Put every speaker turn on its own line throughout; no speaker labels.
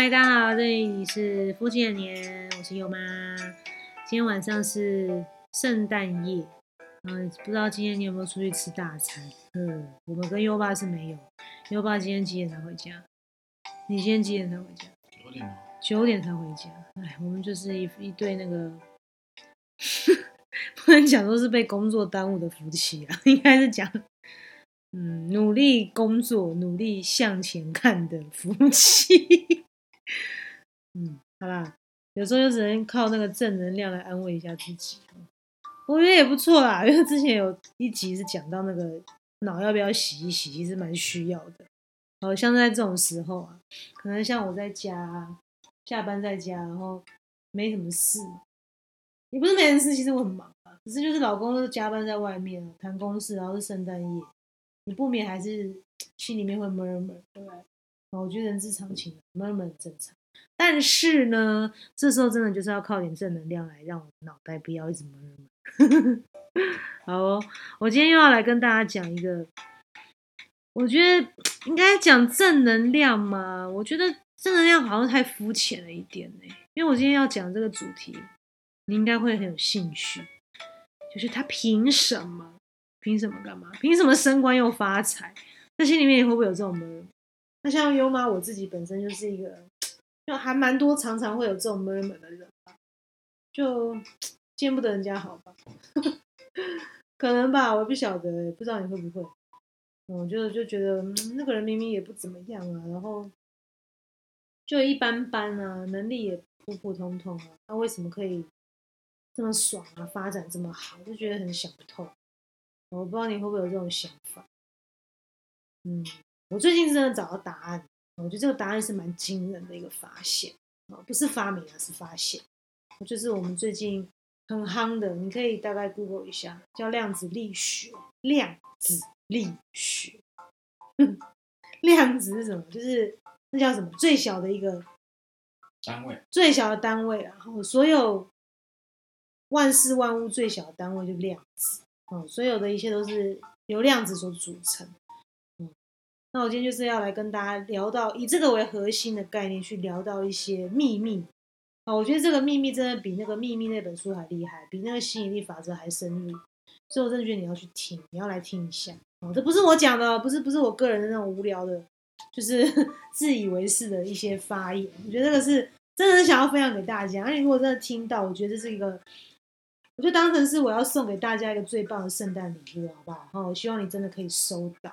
嗨，大家好，这里是夫妻的年，我是优妈。今天晚上是圣诞夜，嗯，不知道今天你有没有出去吃大餐？嗯，我们跟优爸是没有。优爸今天几点才回家？你今天几点才回家？
九点吗？
九点才回家。哎，我们就是一一对那个，不能讲说是被工作耽误的夫妻啊，应该是讲。嗯，努力工作，努力向前看的夫妻。嗯，好啦，有时候就只能靠那个正能量来安慰一下自己。我觉得也不错啦，因为之前有一集是讲到那个脑要不要洗一洗，其实蛮需要的。好像在这种时候啊，可能像我在家下班在家，然后没什么事，也不是没什么事，其实我很忙啊，只是就是老公都加班在外面谈公事，然后是圣诞夜。你不免还是心里面会闷闷对不对？我觉得人之常情，murmur 正常。但是呢，这时候真的就是要靠点正能量来让我脑袋不要一直 murmur。好，哦，我今天又要来跟大家讲一个，我觉得应该讲正能量吗？我觉得正能量好像太肤浅了一点呢。因为我今天要讲这个主题，你应该会很有兴趣，就是他凭什么？凭什么干嘛？凭什么升官又发财？那心里面也会不会有这种闷？那像优妈，我自己本身就是一个，就还蛮多常常会有这种闷闷的人吧，就见不得人家好吧？可能吧，我不晓得，不知道你会不会？我就就觉得那个人明明也不怎么样啊，然后就一般般啊，能力也普普通通啊，那为什么可以这么爽啊？发展这么好，就觉得很想不透。我不知道你会不会有这种想法，嗯，我最近真的找到答案，我觉得这个答案是蛮惊人的一个发现啊，不是发明啊是发现，就是我们最近很夯的，你可以大概 Google 一下，叫量子力学。量子力学，量子是什么？就是那叫什么？最小的一个
单位，
最小的单位，然后所有万事万物最小的单位就量子。哦，所有的一切都是由量子所组成。那我今天就是要来跟大家聊到以这个为核心的概念去聊到一些秘密。啊，我觉得这个秘密真的比那个秘密那本书还厉害，比那个吸引力法则还深入。所以我真的觉得你要去听，你要来听一下。哦，这不是我讲的，不是不是我个人的那种无聊的，就是 自以为是的一些发言。我觉得这个是真的是想要分享给大家。那你如果真的听到，我觉得这是一个。我就当成是我要送给大家一个最棒的圣诞礼物，好不好？好，我希望你真的可以收到。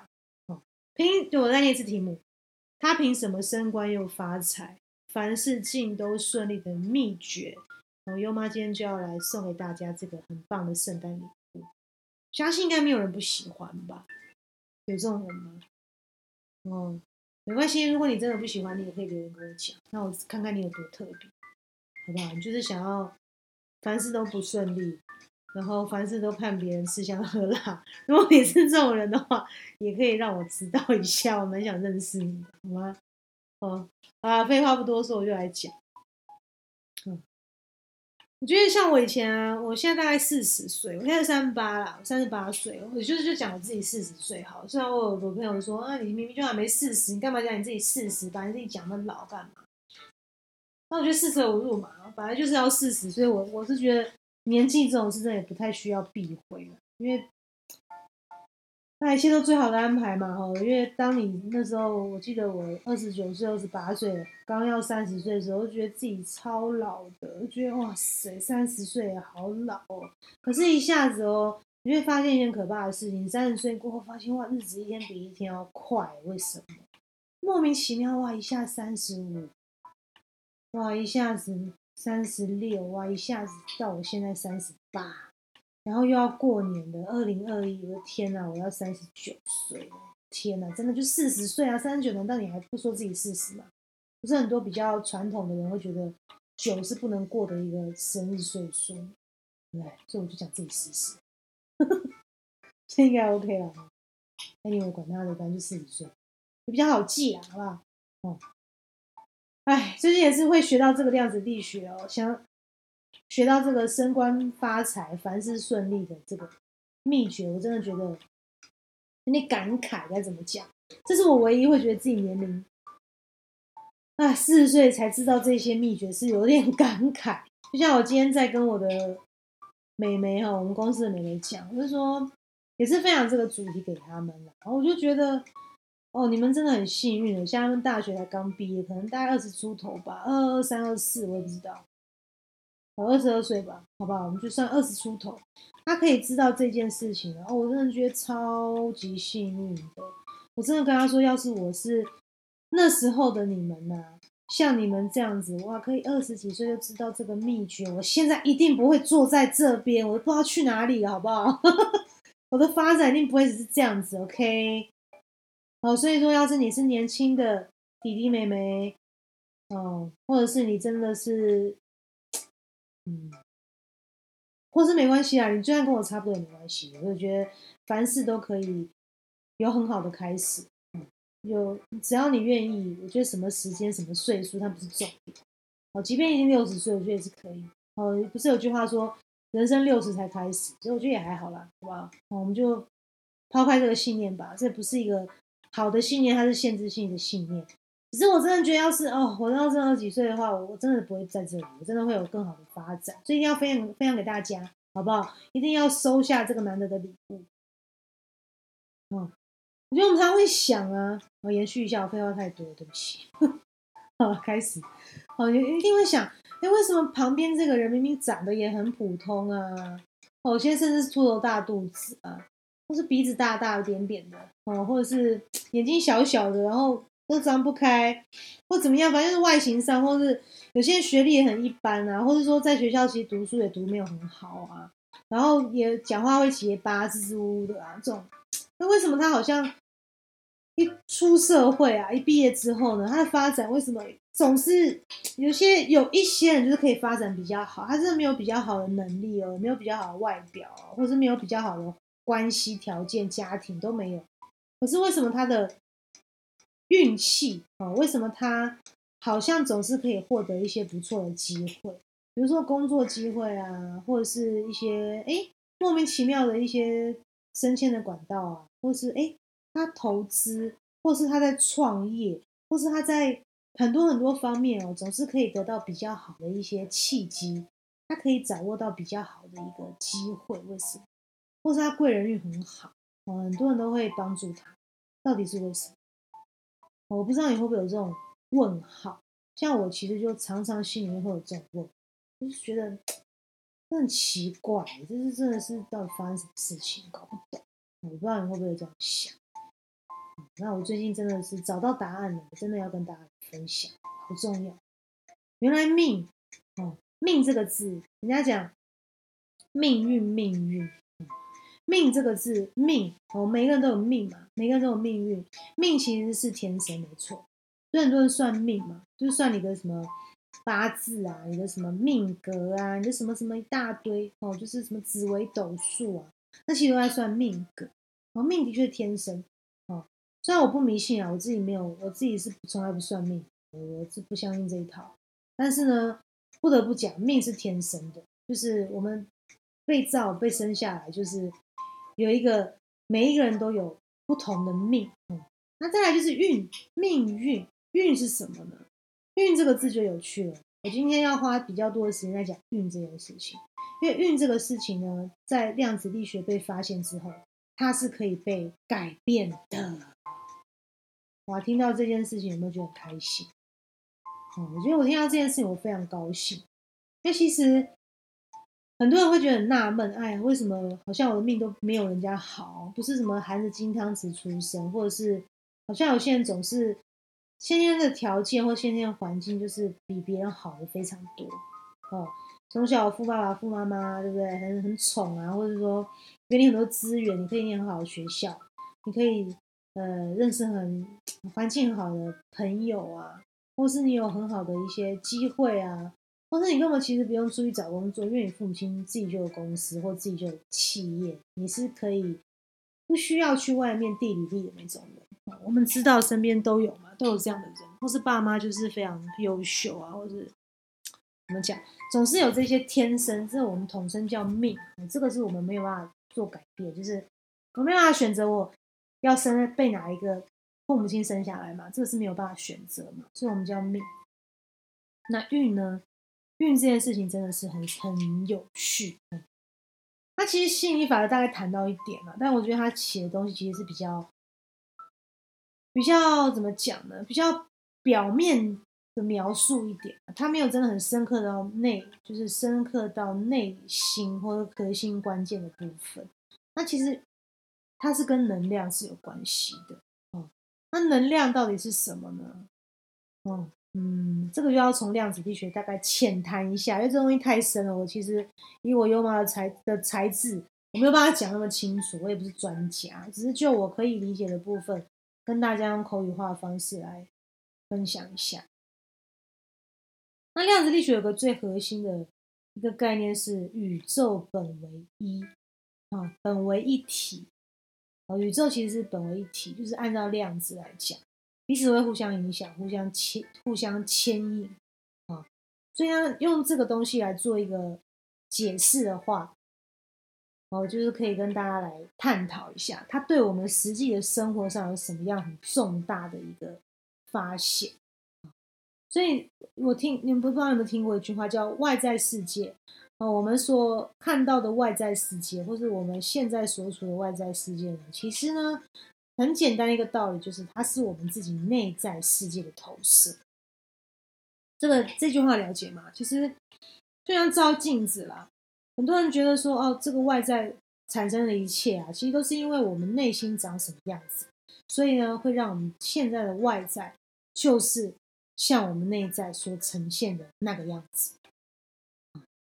凭我再念一次题目，他凭什么升官又发财，凡事尽都顺利的秘诀？我，优妈今天就要来送给大家这个很棒的圣诞礼物，相信应该没有人不喜欢吧？有这种人吗？哦，没关系，如果你真的不喜欢，你也可以留言跟我讲，那我看看你有多特别，好不好？你就是想要。凡事都不顺利，然后凡事都盼别人吃香喝辣。如果你是这种人的话，也可以让我知道一下，我蛮想认识你，好吗？哦，啊，废话不多说，我就来讲。嗯，我觉得像我以前啊，我现在大概四十岁，我现在三十八啦，三十八岁，我就是就讲我自己四十岁好。虽然我有个朋友说，啊，你明明就还没四十，你干嘛讲你自己四十，把你自己讲那么老干嘛？那我觉得四舍五入嘛，本来就是要四十，所以我我是觉得年纪这种事真的也不太需要避讳了，因为那一切都最好的安排嘛，哈。因为当你那时候，我记得我二十九岁、二十八岁，刚要三十岁的时候，觉得自己超老的，觉得哇塞，三十岁好老哦。可是，一下子哦，你会发现一件可怕的事情：三十岁过后，发现哇，日子一天比一天要快，为什么？莫名其妙哇，一下三十五。哇，一下子三十六，哇，一下子到我现在三十八，然后又要过年的二零二一，我的天哪，我要三十九岁了，天哪，真的就四十岁啊，三十九难道你还不说自己四十吗？不是很多比较传统的人会觉得九是不能过的一个生日岁数，对，所以我就讲自己四十，这应该 OK 了。那你们管他的，反正就四十岁，比较好记啊，好不好？哦。哎，最近也是会学到这个量子力学哦，想学到这个升官发财、凡事顺利的这个秘诀，我真的觉得有点感慨，该怎么讲？这是我唯一会觉得自己年龄啊，四十岁才知道这些秘诀是有点感慨。就像我今天在跟我的美眉哈，我们公司的美眉讲，我就说也是分享这个主题给他们了。然后我就觉得，哦，你们真的很幸运的，像他们大学才刚毕业，可能大概二十出头吧，二二三二四，我也不知道，我二十二岁吧，好不好？我们就算二十出头，他可以知道这件事情，然后我真的觉得超级幸运的。我真的跟他说，要是我是那时候的你们呐、像你们这样子，哇，可以二十几岁就知道这个秘诀，我现在一定不会坐在这边，我都不知道去哪里了，好不好？我的发展一定不会只是这样子，OK？哦，所以说，要是你是年轻的弟弟妹妹，哦，或者是你真的是，嗯，或是没关系啊，你就算跟我差不多也没关系，我就觉得凡事都可以有很好的开始。有，只要你愿意，我觉得什么时间、什么岁数，它不是重点。哦，即便已经六十岁，我觉得也是可以。哦，不是有句话说，人生六十才开始，所以我觉得也还好啦，好不好？我们就抛开这个信念吧，这不是一个好的信念，它是限制性的信念。只是我真的觉得，要是哦，我要是二十几岁的话，我真的不会在这里，我真的会有更好的发展，所以一定要分享分享给大家，好不好？一定要收下这个难得的礼物。哦，我觉得我们常会想啊，我延续一下，我废话太多，对不起。好，开始。哦，你一定会想，哎，为什么旁边这个人明明长得也很普通啊？哦，有些甚至是秃头大肚子啊，或是鼻子大大扁扁的，哦，或者是眼睛小小的，然后都张不开，或怎么样，反正就是外形上，或是有些人学历也很一般啊，或者说在学校其实读书也读没有很好啊，然后也讲话会结巴、支支吾吾的啊，这种，那为什么他好像一出社会啊，一毕业之后呢，他的发展为什么总是有些有一些人就是可以发展比较好，他真的没有比较好的能力哦，没有比较好的外表哦，或是没有比较好的关系条件、家庭都没有，可是为什么他的运气哦？为什么他好像总是可以获得一些不错的机会？比如说工作机会啊，或者是一些哎莫名其妙的一些升迁的管道啊，或是哎他投资，或是他在创业，或是他在很多很多方面哦，总是可以得到比较好的一些契机，他可以掌握到比较好的一个机会，为什么？或是他贵人运很好，很多人都会帮助他，到底是为什么？我不知道你会不会有这种问号，像我其实就常常心里面会有这种问，就是觉得很奇怪，就是真的是到底发生什么事情，搞不懂。我不知道你会不会这样想。那我最近真的是找到答案了，我真的要跟大家分享，好重要。原来命哦，命这个字，人家讲命运，命运。命这个字，命哦，每个人都有命嘛，每个人都有命运。命其实是天生，没错。所以很多人算命嘛，就是算你的什么八字啊，你的什么命格啊，你的什么什么一大堆哦，就是什么紫微斗数啊，那其实都在算命格。哦，命的确是天生哦。虽然我不迷信啊，我自己没有，我自己是从来不算命，我是不相信这一套。但是呢，不得不讲，命是天生的，就是我们被造、被生下来，就是。有一个，每一个人都有不同的命，那再来就是运，命运，运是什么呢？运这个字就有趣了。我今天要花比较多的时间在讲运这件事情，因为运这个事情呢，在量子力学被发现之后，它是可以被改变的。哇，听到这件事情有没有觉得开心？嗯，我觉得我听到这件事情我非常高兴，那其实。很多人会觉得很纳闷，哎呀，为什么好像我的命都没有人家好？不是什么含着金汤匙出生，或者是好像有些人总是先天的条件或先天的环境就是比别人好的非常多哦。从小富爸爸、富妈妈，对不对？很很宠啊，或者说给你很多资源，你可以念很好的学校，你可以呃认识很环境很好的朋友啊，或是你有很好的一些机会啊。或是你根本其实不用出去找工作，因为你父母亲自己就有公司或自己就有企业，你是可以不需要去外面地里地的那种人。我们知道身边都有嘛，都有这样的人，或是爸妈就是非常优秀啊，或是怎么讲，总是有这些天生，这我们统称叫命。这个是我们没有办法做改变，就是我没有办法选择我要生被哪一个父母亲生下来嘛，这个是没有办法选择嘛，所以我们叫命。那运呢？运这件事情真的是很很有趣。那其实吸引力法则大概谈到一点嘛，但我觉得他写的东西其实是比较比较怎么讲呢？比较表面的描述一点，他没有真的很深刻到内，就是深刻到内心或者核心关键的部分。那其实它是跟能量是有关系的。那能量到底是什么呢？哦。嗯，这个就要从量子力学大概浅谈一下，因为这东西太深了。我其实以我优妈的才的才智，我没有办法讲那么清楚。我也不是专家，只是就我可以理解的部分，跟大家用口语化的方式来分享一下。那量子力学有个最核心的一个概念是宇宙本为一啊，本为一体。啊，宇宙其实是本为一体，就是按照量子来讲。彼此会互相影响，互相牵，互相牵引啊。所以呢，用这个东西来做一个解释的话，哦，就是可以跟大家来探讨一下，它对我们实际的生活上有什么样很重大的一个发现。所以我听你们不知道有没有听过一句话，叫外在世界哦，我们所看到的外在世界，或是我们现在所处的外在世界呢，其实呢。很简单一个道理，就是它是我们自己内在世界的投射。这个这句话了解吗？其实就像照镜子啦。很多人觉得说，哦，这个外在产生的一切啊，其实都是因为我们内心长什么样子，所以呢，会让我们现在的外在就是像我们内在所呈现的那个样子。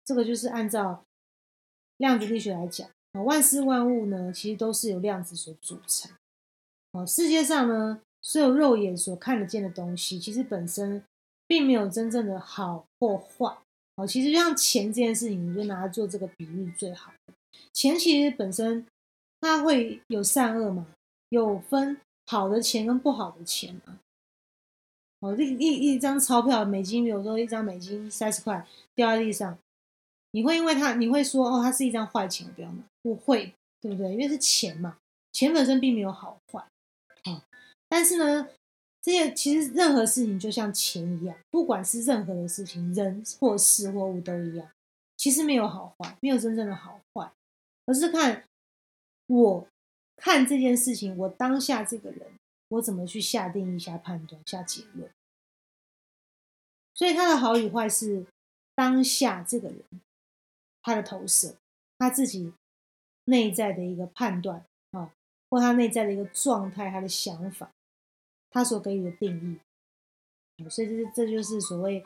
这个就是按照量子力学来讲，万事万物呢，其实都是由量子所组成。哦，世界上呢，所有肉眼所看得见的东西，其实本身并没有真正的好或坏。哦，其实就像钱这件事情，你就拿它做这个比喻最好。钱其实本身它会有善恶嘛，有分好的钱跟不好的钱嘛。哦，一一一张钞票，美金，比如说一张美金三十块掉在地上，你会因为它，你会说哦，它是一张坏钱，我不要买，不会，对不对？因为是钱嘛，钱本身并没有好坏。但是呢，这些其实任何事情就像钱一样，不管是任何的事情，人或事或物都一样，其实没有好坏，没有真正的好坏，而是看我看这件事情，我当下这个人，我怎么去下定义、下判断、下结论。所以他的好与坏是当下这个人他的投射，他自己内在的一个判断啊，或他内在的一个状态，他的想法。他所给予的定义，所以这这就是所谓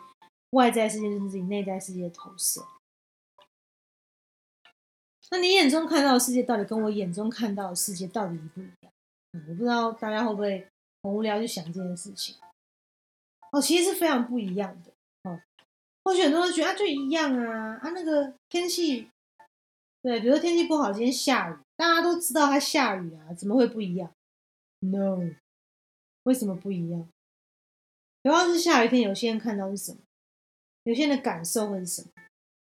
外在世界就是自己内在世界的投射。那你眼中看到的世界到底跟我眼中看到的世界到底一不一样？我不知道大家会不会很无聊去想这件事情。哦，其实是非常不一样的。哦，或许很多人觉得啊，就一样啊啊，那个天气，对，比如说天气不好，今天下雨，大家都知道它下雨啊，怎么会不一样？No。为什么不一样？主要是下雨天，有些人看到是什么？有些人的感受会是什么？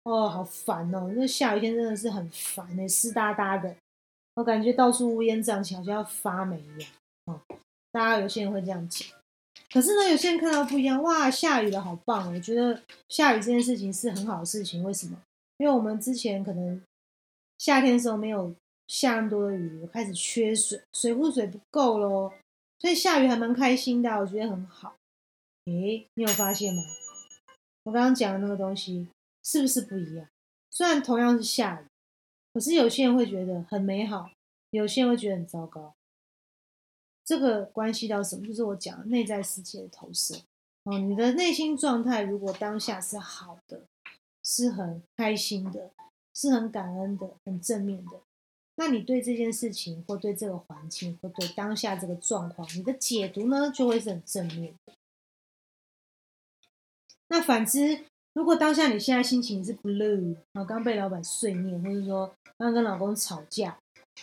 哦，好烦哦！那下雨天真的是很烦哎，湿哒哒的，我感觉到处乌烟瘴气，好像要发霉一样。哦，大家有些人会这样讲。可是呢，有些人看到不一样，哇，下雨了，好棒！我觉得下雨这件事情是很好的事情。为什么？因为我们之前可能夏天的时候没有下那么多的雨，开始缺水，水库水不够喽。所以下雨还蛮开心的，我觉得很好。诶，你有发现吗？我刚刚讲的那个东西是不是不一样？虽然同样是下雨，可是有些人会觉得很美好，有些人会觉得很糟糕。这个关系到什么？就是我讲的内在世界的投射。哦，你的内心状态如果当下是好的，是很开心的，是很感恩的，很正面的。那你对这件事情，或对这个环境，或对当下这个状况，你的解读呢，就会是很正面。那反之，如果当下你现在心情是 blue，然后刚被老板碎念，或者说刚跟老公吵架，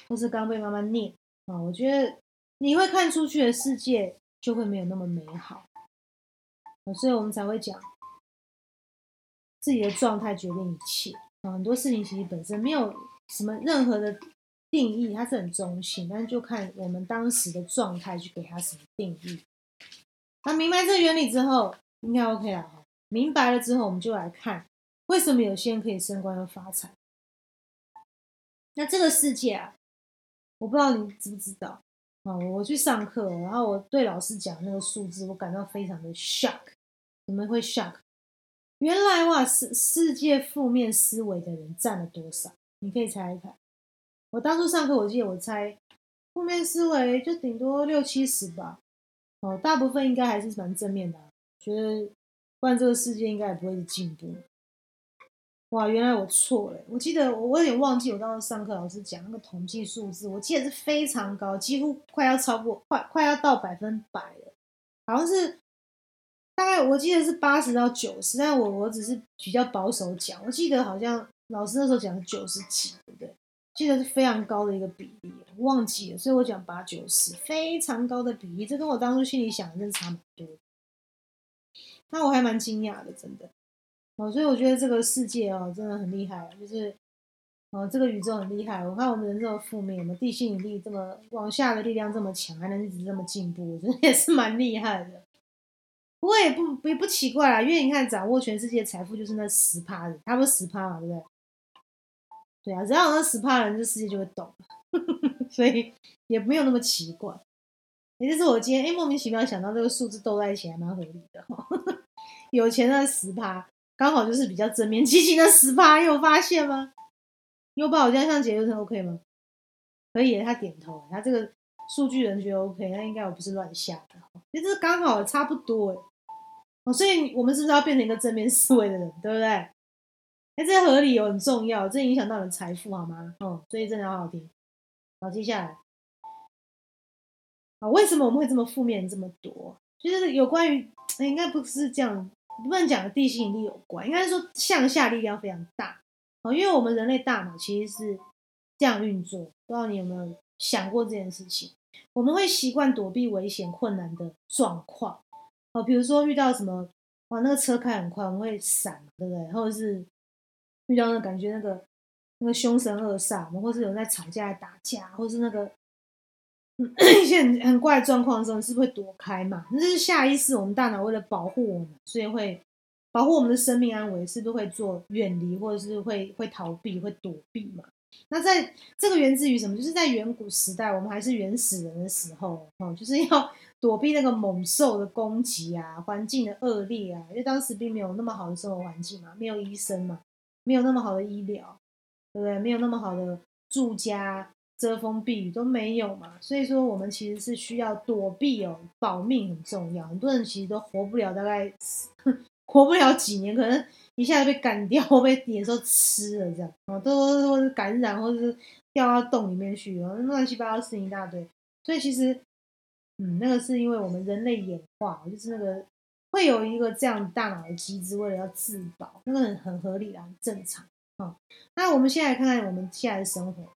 或是刚被妈妈念啊，我觉得你会看出去的世界就会没有那么美好。所以我们才会讲，自己的状态决定一切啊。很多事情其实本身没有什么任何的。定义，它是很中性，但是就看我们当时的状态去给它什么定义。那明白这原理之后，应该 OK 了哈。明白了之后，我们就来看为什么有些人可以升官又发财。那这个世界啊，我不知道你知不知道啊？我去上课，然后我对老师讲那个数字，我感到非常的 shock。怎么会 shock？原来哇，世世界负面思维的人占了多少？你可以猜一猜。我当初上课，我记得我猜负面思维就顶多六七十吧。哦，大部分应该还是蛮正面的，觉得不然这个世界应该也不会进步。哇，原来我错了。我记得我我有点忘记我当时上课老师讲那个统计数字，我记得是非常高，几乎快要超过，快快要到百分百了，好像是大概我记得是八十到九十，但我我只是比较保守讲，我记得好像老师那时候讲九十几，对不对？记得是非常高的一个比例，忘记了，所以我讲八九十，非常高的比例，这跟我当初心里想的真的差蛮多。那我还蛮惊讶的，真的。哦，所以我觉得这个世界哦，真的很厉害，就是哦，这个宇宙很厉害。我看我们人这么负面，我们地心引力这么往下的力量这么强，还能一直这么进步，我觉得也是蛮厉害的。不过也不也不奇怪啦，因为你看掌握全世界财富就是那十趴的，差不多十趴嘛，对不对？对啊，只要有那十趴人，这世界就会动，所以也没有那么奇怪。也就是我今天哎莫名其妙想到这个数字都在一起还蛮合理的，有钱的十趴。刚好就是比较正面积极的十趴，有发现吗？有把我这样像结论是 OK 吗？可以，他点头，他这个数据人觉得 OK，那应该我不是乱下的，其实刚好差不多哎。哦，所以我们是不是要变成一个正面思维的人，对不对？哎，这合理哦，很重要，这影响到你的财富好吗？哦，所以真的好好听。好，接下来啊，为什么我们会这么负面这么多？就是有关于，应该不是这样。不能讲的地心引力有关，应该是说向下力量非常大哦，因为我们人类大脑其实是这样运作，不知道你有没有想过这件事情？我们会习惯躲避危险困难的状况哦，比如说遇到什么哇，那个车开很快，我们会闪，对不对？或者是遇到那感觉那个那个凶神恶煞，我们或是有人在吵架、打架，或是那个。一些很很怪的状况的时候，你是不是会躲开嘛？那是下意识，我们大脑为了保护我们，所以会保护我们的生命安危，是不是会做远离，或者是会会逃避、会躲避嘛？那在这个源自于什么？就是在远古时代，我们还是原始人的时候，哦，就是要躲避那个猛兽的攻击啊，环境的恶劣啊，因为当时并没有那么好的生活环境嘛，没有医生嘛，没有那么好的医疗，对不对？没有那么好的住家。遮风避雨都没有嘛，所以说我们其实是需要躲避哦，保命很重要。很多人其实都活不了，大概 活不了几年，可能一下子被赶掉，或被野兽吃了这样，哦，都都是感染，或者是掉到洞里面去，哦，乱七八糟事情一大堆。所以其实，嗯，那个是因为我们人类演化，就是那个会有一个这样大脑的机制，为了要自保，那个很很合理的，很正常。哦，那我们现在看看我们现在的生活。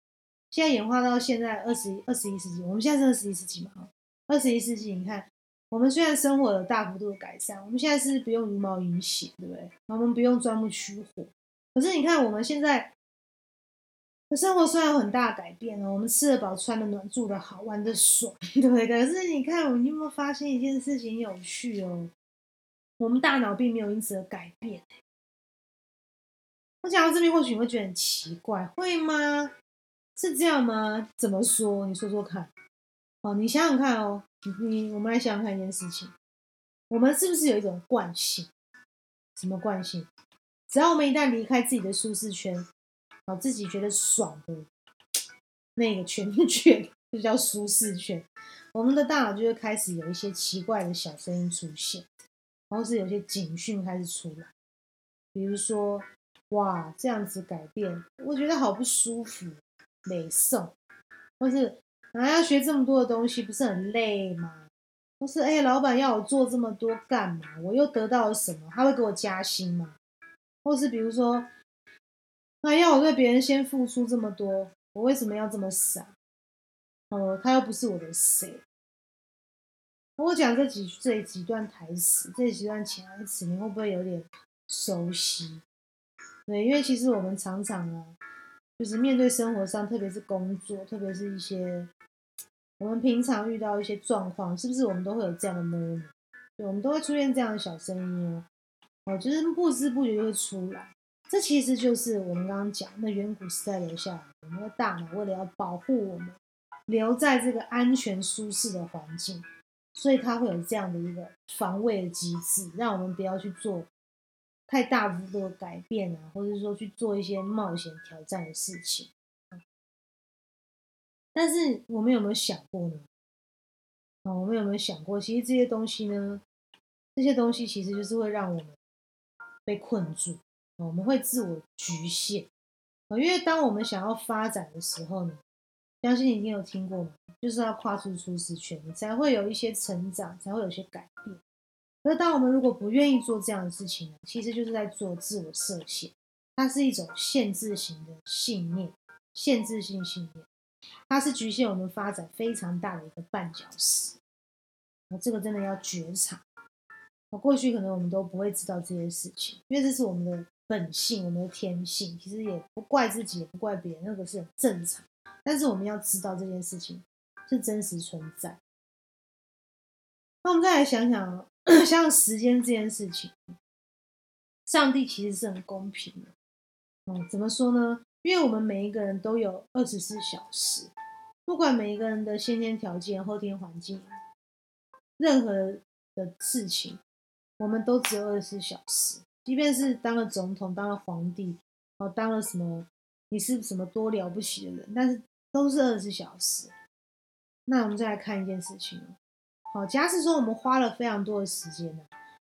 现在演化到现在二十一二十一世纪，我们现在是二十一世纪嘛？二十一世纪，你看，我们虽然生活有大幅度的改善，我们现在是不用茹毛饮血，对不对？我们不用钻木取火。可是你看，我们现在的生活虽然有很大改变哦，我们吃得饱、穿得暖、住得好、玩得爽，对不对？可是你看，你有没有发现一件事情有趣哦？我们大脑并没有因此而改变。我讲到这边，或许你会觉得很奇怪，会吗？是这样吗？怎么说？你说说看。哦，你想想看哦，你我们来想想看一件事情，我们是不是有一种惯性？什么惯性？只要我们一旦离开自己的舒适圈，哦，自己觉得爽的那个圈 圈，就叫舒适圈，我们的大脑就会开始有一些奇怪的小声音出现，然后是有些警讯开始出来，比如说，哇，这样子改变，我觉得好不舒服。美送，或是啊要学这么多的东西，不是很累吗？或是哎，老板要我做这么多干嘛？我又得到了什么？他会给我加薪吗？或是比如说，那要我对别人先付出这么多，我为什么要这么傻？哦，他又不是我的谁？我讲这几这几段台词，这几段潜台词，你会不会有点熟悉？对，因为其实我们常常啊。就是面对生活上，特别是工作，特别是一些我们平常遇到一些状况，是不是我们都会有这样的 moment？对，我们都会出现这样的小声音哦，哦，就是不知不觉就会出来。这其实就是我们刚刚讲那远古时代留下来，我们的大脑为了要保护我们，留在这个安全舒适的环境，所以它会有这样的一个防卫的机制，让我们不要去做太大幅度的改变啊，或者说去做一些冒险挑战的事情。但是我们有没有想过呢？啊，我们有没有想过，其实这些东西呢？这些东西其实就是会让我们被困住，我们会自我局限啊。因为当我们想要发展的时候呢，相信你一定有听过，就是要跨出舒适圈，你才会有一些成长，才会有些改变。而当我们如果不愿意做这样的事情呢，其实就是在做自我设限，它是一种限制型的信念，限制性信念，它是局限我们发展非常大的一个绊脚石。那这个真的要觉察。我过去可能我们都不会知道这些事情，因为这是我们的本性，我们的天性。其实也不怪自己，也不怪别人，那个是很正常。但是我们要知道这件事情是真实存在。那我们再来想想，像时间这件事情，上帝其实是很公平的。嗯，怎么说呢？因为我们每一个人都有二十四小时，不管每一个人的先天条件、后天环境，任何的事情。我们都只有二十四小时，即便是当了总统、当了皇帝，哦，当了什么，你是什么多了不起的人，但是都是二十四小时。那我们再来看一件事情，好，假使说我们花了非常多的时间，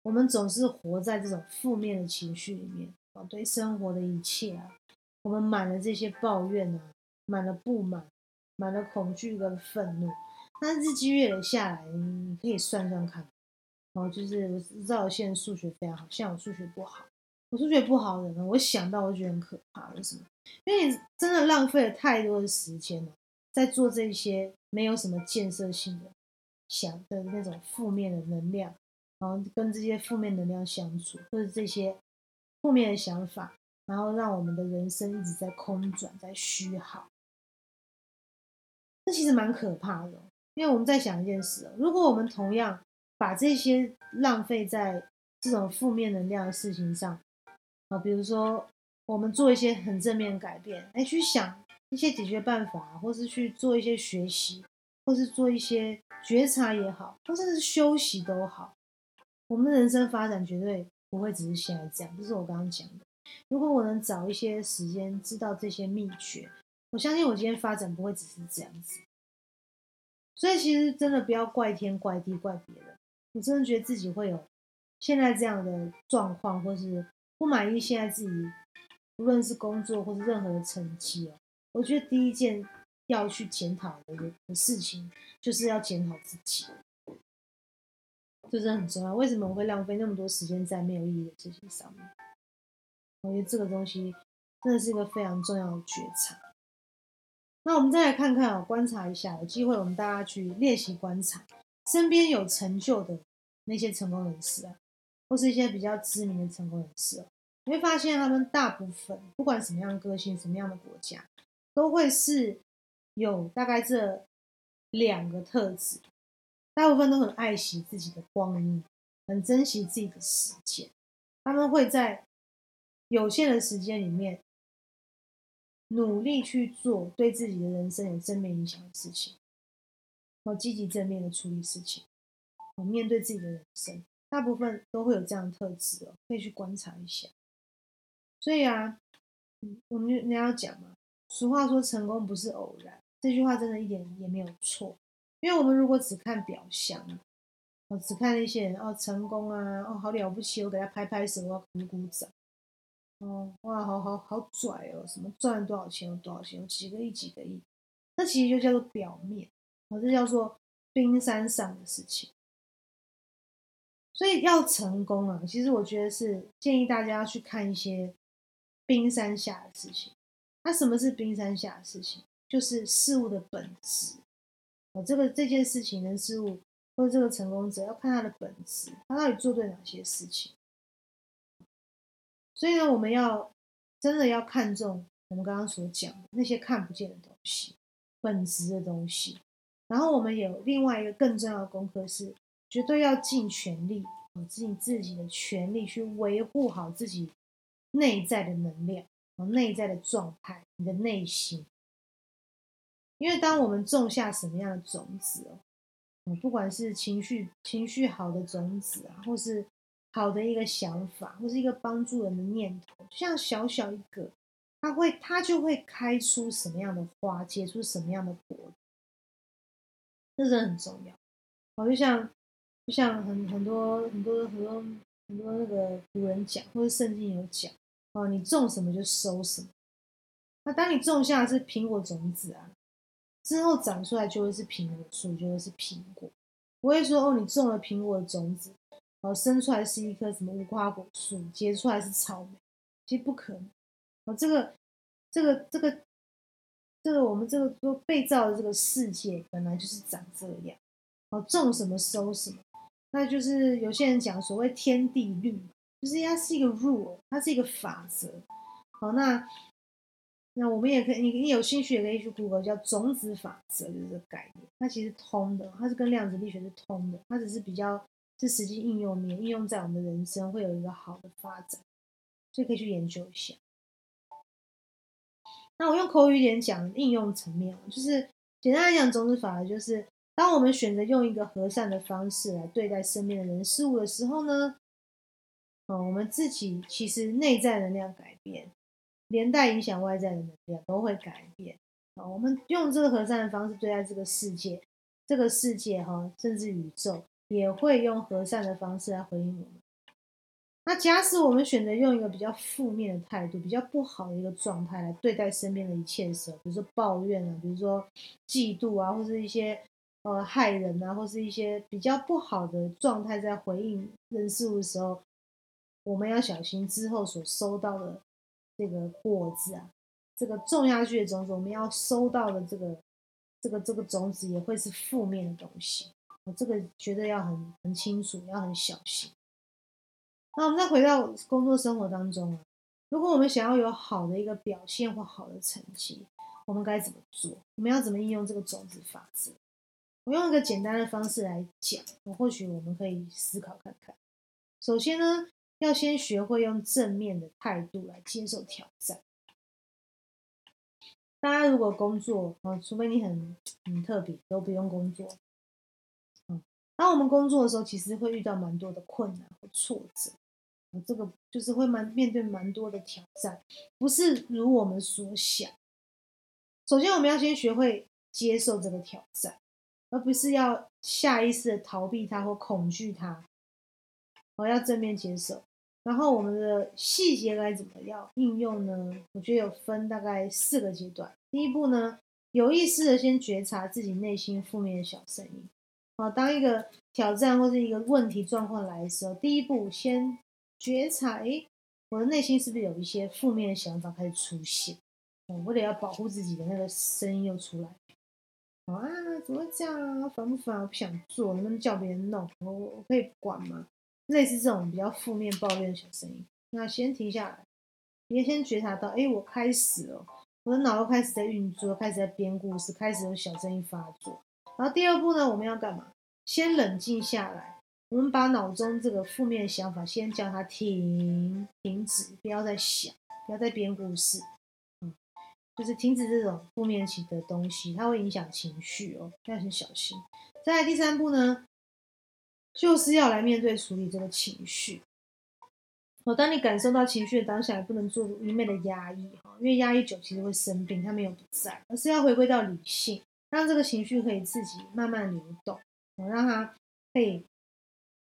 我们总是活在这种负面的情绪里面，哦，对生活的一切啊，我们满了这些抱怨啊，满了不满，满了恐惧跟愤怒，那日积月累下来，你可以算算看。哦，就是我知道我现在数学非常好，像我数学不好，我数学不好的人，我想到我觉得很可怕。为什么？因为你真的浪费了太多的时间了，在做这些没有什么建设性的想的那种负面的能量，然后跟这些负面能量相处，或者这些负面的想法，然后让我们的人生一直在空转，在虚耗。这其实蛮可怕的，因为我们在想一件事：如果我们同样。把这些浪费在这种负面能量的事情上啊，比如说我们做一些很正面改变，哎，去想一些解决办法，或是去做一些学习，或是做一些觉察也好，或者是休息都好，我们的人生发展绝对不会只是现在这样。这是我刚刚讲的。如果我能早一些时间知道这些秘诀，我相信我今天发展不会只是这样子。所以其实真的不要怪天怪地怪别人。你真的觉得自己会有现在这样的状况，或是不满意现在自己，无论是工作或是任何的成绩哦？我觉得第一件要去检讨的的事情，就是要检讨自己，这是很重要。为什么我会浪费那么多时间在没有意义的事情上面？我觉得这个东西真的是一个非常重要的觉察。那我们再来看看啊，观察一下，有机会我们大家去练习观察。身边有成就的那些成功人士啊，或是一些比较知名的成功人士哦，你会发现他们大部分不管什么样的个性、什么样的国家，都会是有大概这两个特质。大部分都很爱惜自己的光阴，很珍惜自己的时间。他们会在有限的时间里面，努力去做对自己的人生有正面影响的事情。哦，积极正面的处理事情，面对自己的人生，大部分都会有这样的特质哦，可以去观察一下。所以啊，我们人家要讲嘛，俗话说成功不是偶然，这句话真的一点也没有错。因为我们如果只看表象，哦，只看那些人哦成功啊，哦好了不起，我给他拍拍手，我鼓鼓掌，哦哇，好好好拽哦，什么赚了多少钱有多少钱，有几个亿几个亿，那其实就叫做表面。哦这叫做冰山上的事情，所以要成功啊，其实我觉得是建议大家要去看一些冰山下的事情。那什么是冰山下的事情？就是事物的本质。我，这个这件事情的事物，或者这个成功者要看他的本质，他到底做对哪些事情。所以呢，我们要真的要看重我们刚刚所讲的那些看不见的东西，本质的东西。然后我们有另外一个更重要的功课是，绝对要尽全力，啊，尽自己的全力去维护好自己内在的能量，内在的状态，你的内心。因为当我们种下什么样的种子哦，不管是情绪情绪好的种子啊，或是好的一个想法，或是一个帮助人的念头，像小小一个，它会它就会开出什么样的花，结出什么样的果，这是很重要。哦，就像就像很很多很多很多很多那个古人讲，或者圣经有讲，哦，你种什么就收什么。那当你种下的是苹果种子啊。之后长出来就会是苹果树，就会是苹果。不会说哦，你种了苹果的种子，然哦，生出来是一棵什么无花果树，结出来是草莓，其实不可能。哦，这个，这个，这个，这个我们这个都被造的这个世界本来就是长这样。哦，种什么收什么，那就是有些人讲所谓天地律，就是它是一个 rule，它是一个法则。好，那。那我们也可以，你你有兴趣也可以去 Google 叫种子法则，就是这个概念。它其实通的，它是跟量子力学是通的，它只是比较是实际应用面，应用在我们人生会有一个好的发展，所以可以去研究一下。那我用口语点讲应用层面，就是简单来讲，种子法则就是当我们选择用一个和善的方式来对待身边的人事物的时候呢，哦，我们自己其实内在能量改变。连带影响外在的能量都会改变啊！我们用这个和善的方式对待这个世界，这个世界哈，甚至宇宙也会用和善的方式来回应我们。那假使我们选择用一个比较负面的态度、比较不好的一个状态来对待身边的一切时候，比如说抱怨啊，比如说嫉妒啊，或是一些呃害人啊，或是一些比较不好的状态在回应人事物的时候，我们要小心之后所收到的。这个果子啊，这个种下去的种子，我们要收到的这个这个这个种子也会是负面的东西，我这个绝对要很很清楚，要很小心。那我们再回到工作生活当中啊，如果我们想要有好的一个表现或好的成绩，我们该怎么做？我们要怎么应用这个种子法则？我用一个简单的方式来讲，我或许我们可以思考看看。首先呢。要先学会用正面的态度来接受挑战。大家如果工作啊，除非你很很特别，都不用工作。嗯，当我们工作的时候，其实会遇到蛮多的困难和挫折。这个就是会蛮面对蛮多的挑战，不是如我们所想。首先，我们要先学会接受这个挑战，而不是要下意识的逃避它或恐惧它。我要正面接受。然后我们的细节该怎么样应用呢？我觉得有分大概四个阶段。第一步呢，有意识的先觉察自己内心负面的小声音。好，当一个挑战或是一个问题状况来的时候，第一步先觉察，哎，我的内心是不是有一些负面的想法开始出现？我得要保护自己的那个声音又出来。啊，怎么会这样啊？烦不烦？我不想做，能不能叫别人弄？我我可以管吗？类似这种比较负面抱怨的小声音，那先停下来，你先觉察到，哎，我开始了，我的脑又开始在运作，开始在编故事，开始有小声音发作。然后第二步呢，我们要干嘛？先冷静下来，我们把脑中这个负面想法先叫它停，停止，不要再想，不要再编故事，嗯，就是停止这种负面情的东西，它会影响情绪哦，要很小心。再来第三步呢？就是要来面对处理这个情绪。哦，当你感受到情绪的当下，也不能做一昧的压抑哈，因为压抑久其实会生病。它没有不在，而是要回归到理性，让这个情绪可以自己慢慢流动，哦，让它可以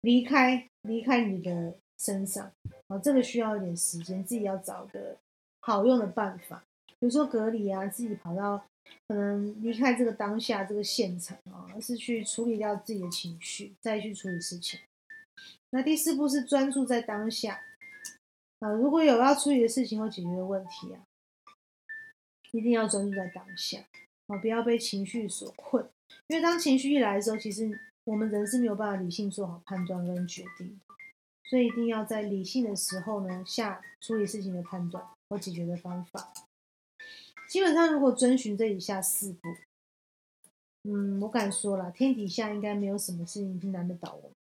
离开离开你的身上。哦，这个需要一点时间，自己要找个好用的办法，比如说隔离啊，自己跑到。可能离开这个当下这个现场啊，而是去处理掉自己的情绪，再去处理事情。那第四步是专注在当下啊，如果有要处理的事情或解决的问题啊，一定要专注在当下啊，不要被情绪所困。因为当情绪一来的时候，其实我们人是没有办法理性做好判断跟决定的，所以一定要在理性的时候呢，下处理事情的判断或解决的方法。基本上如果遵循这以下四步，嗯，我敢说了，天底下应该没有什么事情是难得倒我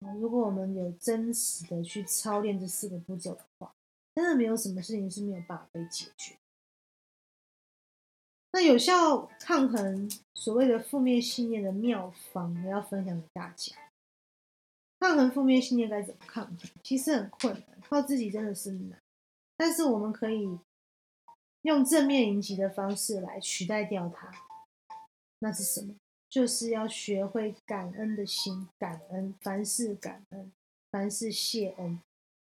们。如果我们有真实的去操练这四个步骤的话，真的没有什么事情是没有办法被解决。那有效抗衡所谓的负面信念的妙方，我要分享给大家。抗衡负面信念该怎么抗衡？其实很困难，靠自己真的是难。但是我们可以用正面迎击的方式来取代掉它。那是什么？就是要学会感恩的心，感恩凡事感恩，凡事谢恩。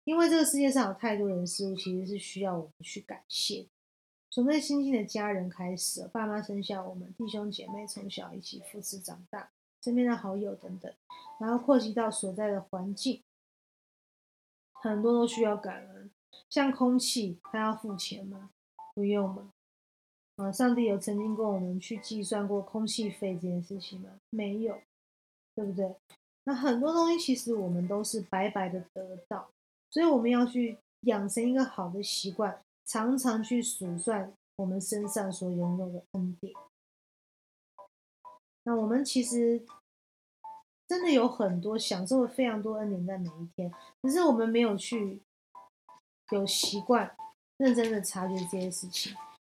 因为这个世界上有太多人事物，其实是需要我们去感谢。从最亲近的家人开始，爸妈生下我们，弟兄姐妹从小一起扶持长大，身边的好友等等，然后扩及到所在的环境，很多都需要感恩。像空气，它要付钱吗？不用吗？啊，上帝有曾经跟我们去计算过空气费这件事情吗？没有，对不对？那很多东西其实我们都是白白的得到，所以我们要去养成一个好的习惯，常常去数算我们身上所拥有的恩典。那我们其实真的有很多享受了非常多恩典在每一天，只是我们没有去有习惯认真的察觉这些事情，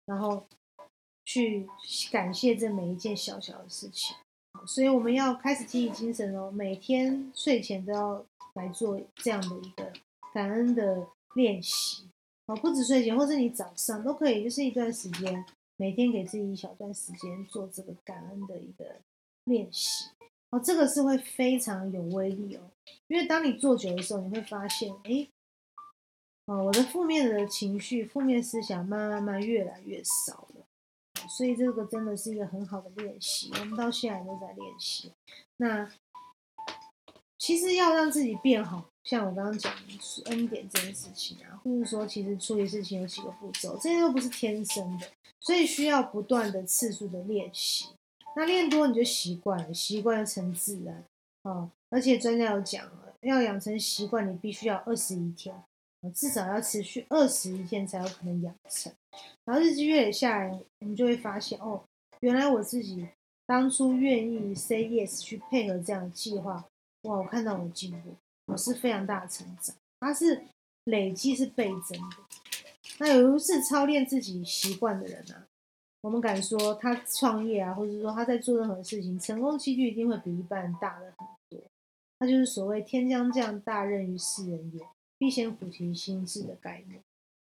然后。去感谢这每一件小小的事情，所以我们要开始提起精神哦，每天睡前都要来做这样的一个感恩的练习哦，不止睡前，或是你早上都可以，就是一段时间，每天给自己一小段时间做这个感恩的一个练习哦，这个是会非常有威力哦，因为当你做久的时候，你会发现，哎，哦，我的负面的情绪、负面思想慢慢慢越来越少了。所以这个真的是一个很好的练习，我们到现在都在练习。那其实要让自己变好，像我刚刚讲的恩典这件事情啊，或者说其实处理事情有几个步骤，这些都不是天生的，所以需要不断的次数的练习。那练多你就习惯了，习惯成自然哦。而且专家有讲了，要养成习惯，你必须要二十一天。至少要持续二十一天才有可能养成，然后日积月累下来，我们就会发现哦，原来我自己当初愿意 say yes 去配合这样的计划，哇，我看到我进步，我是非常大的成长，它是累积是倍增的。那有如此操练自己习惯的人呢，我们敢说他创业啊，或者说他在做任何事情，成功几率一定会比一般人大了很多。他就是所谓天将降大任于斯人也。必先苦其心志的概念，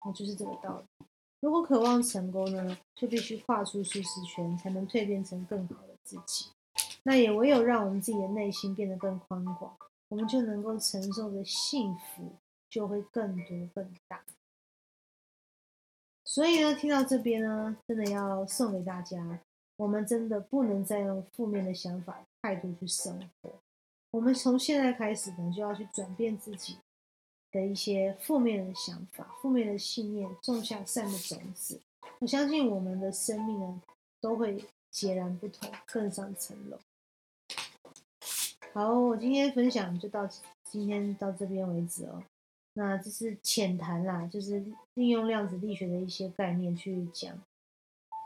那就是这个道理。如果渴望成功呢，就必须跨出舒适圈，才能蜕变成更好的自己。那也唯有让我们自己的内心变得更宽广，我们就能够承受的幸福就会更多更大。所以呢，听到这边呢，真的要送给大家，我们真的不能再用负面的想法态度去生活。我们从现在开始呢，就要去转变自己。的一些负面的想法、负面的信念，种下善的种子，我相信我们的生命呢都会截然不同，更上层楼。好，我今天分享就到今天到这边为止哦。那这是浅谈啦，就是利用量子力学的一些概念去讲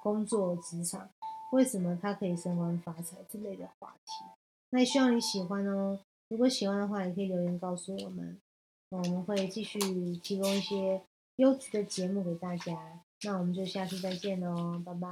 工作职场为什么它可以升官发财之类的话题。那希望你喜欢哦。如果喜欢的话，也可以留言告诉我们。我们会继续提供一些优质的节目给大家，那我们就下次再见喽，拜拜。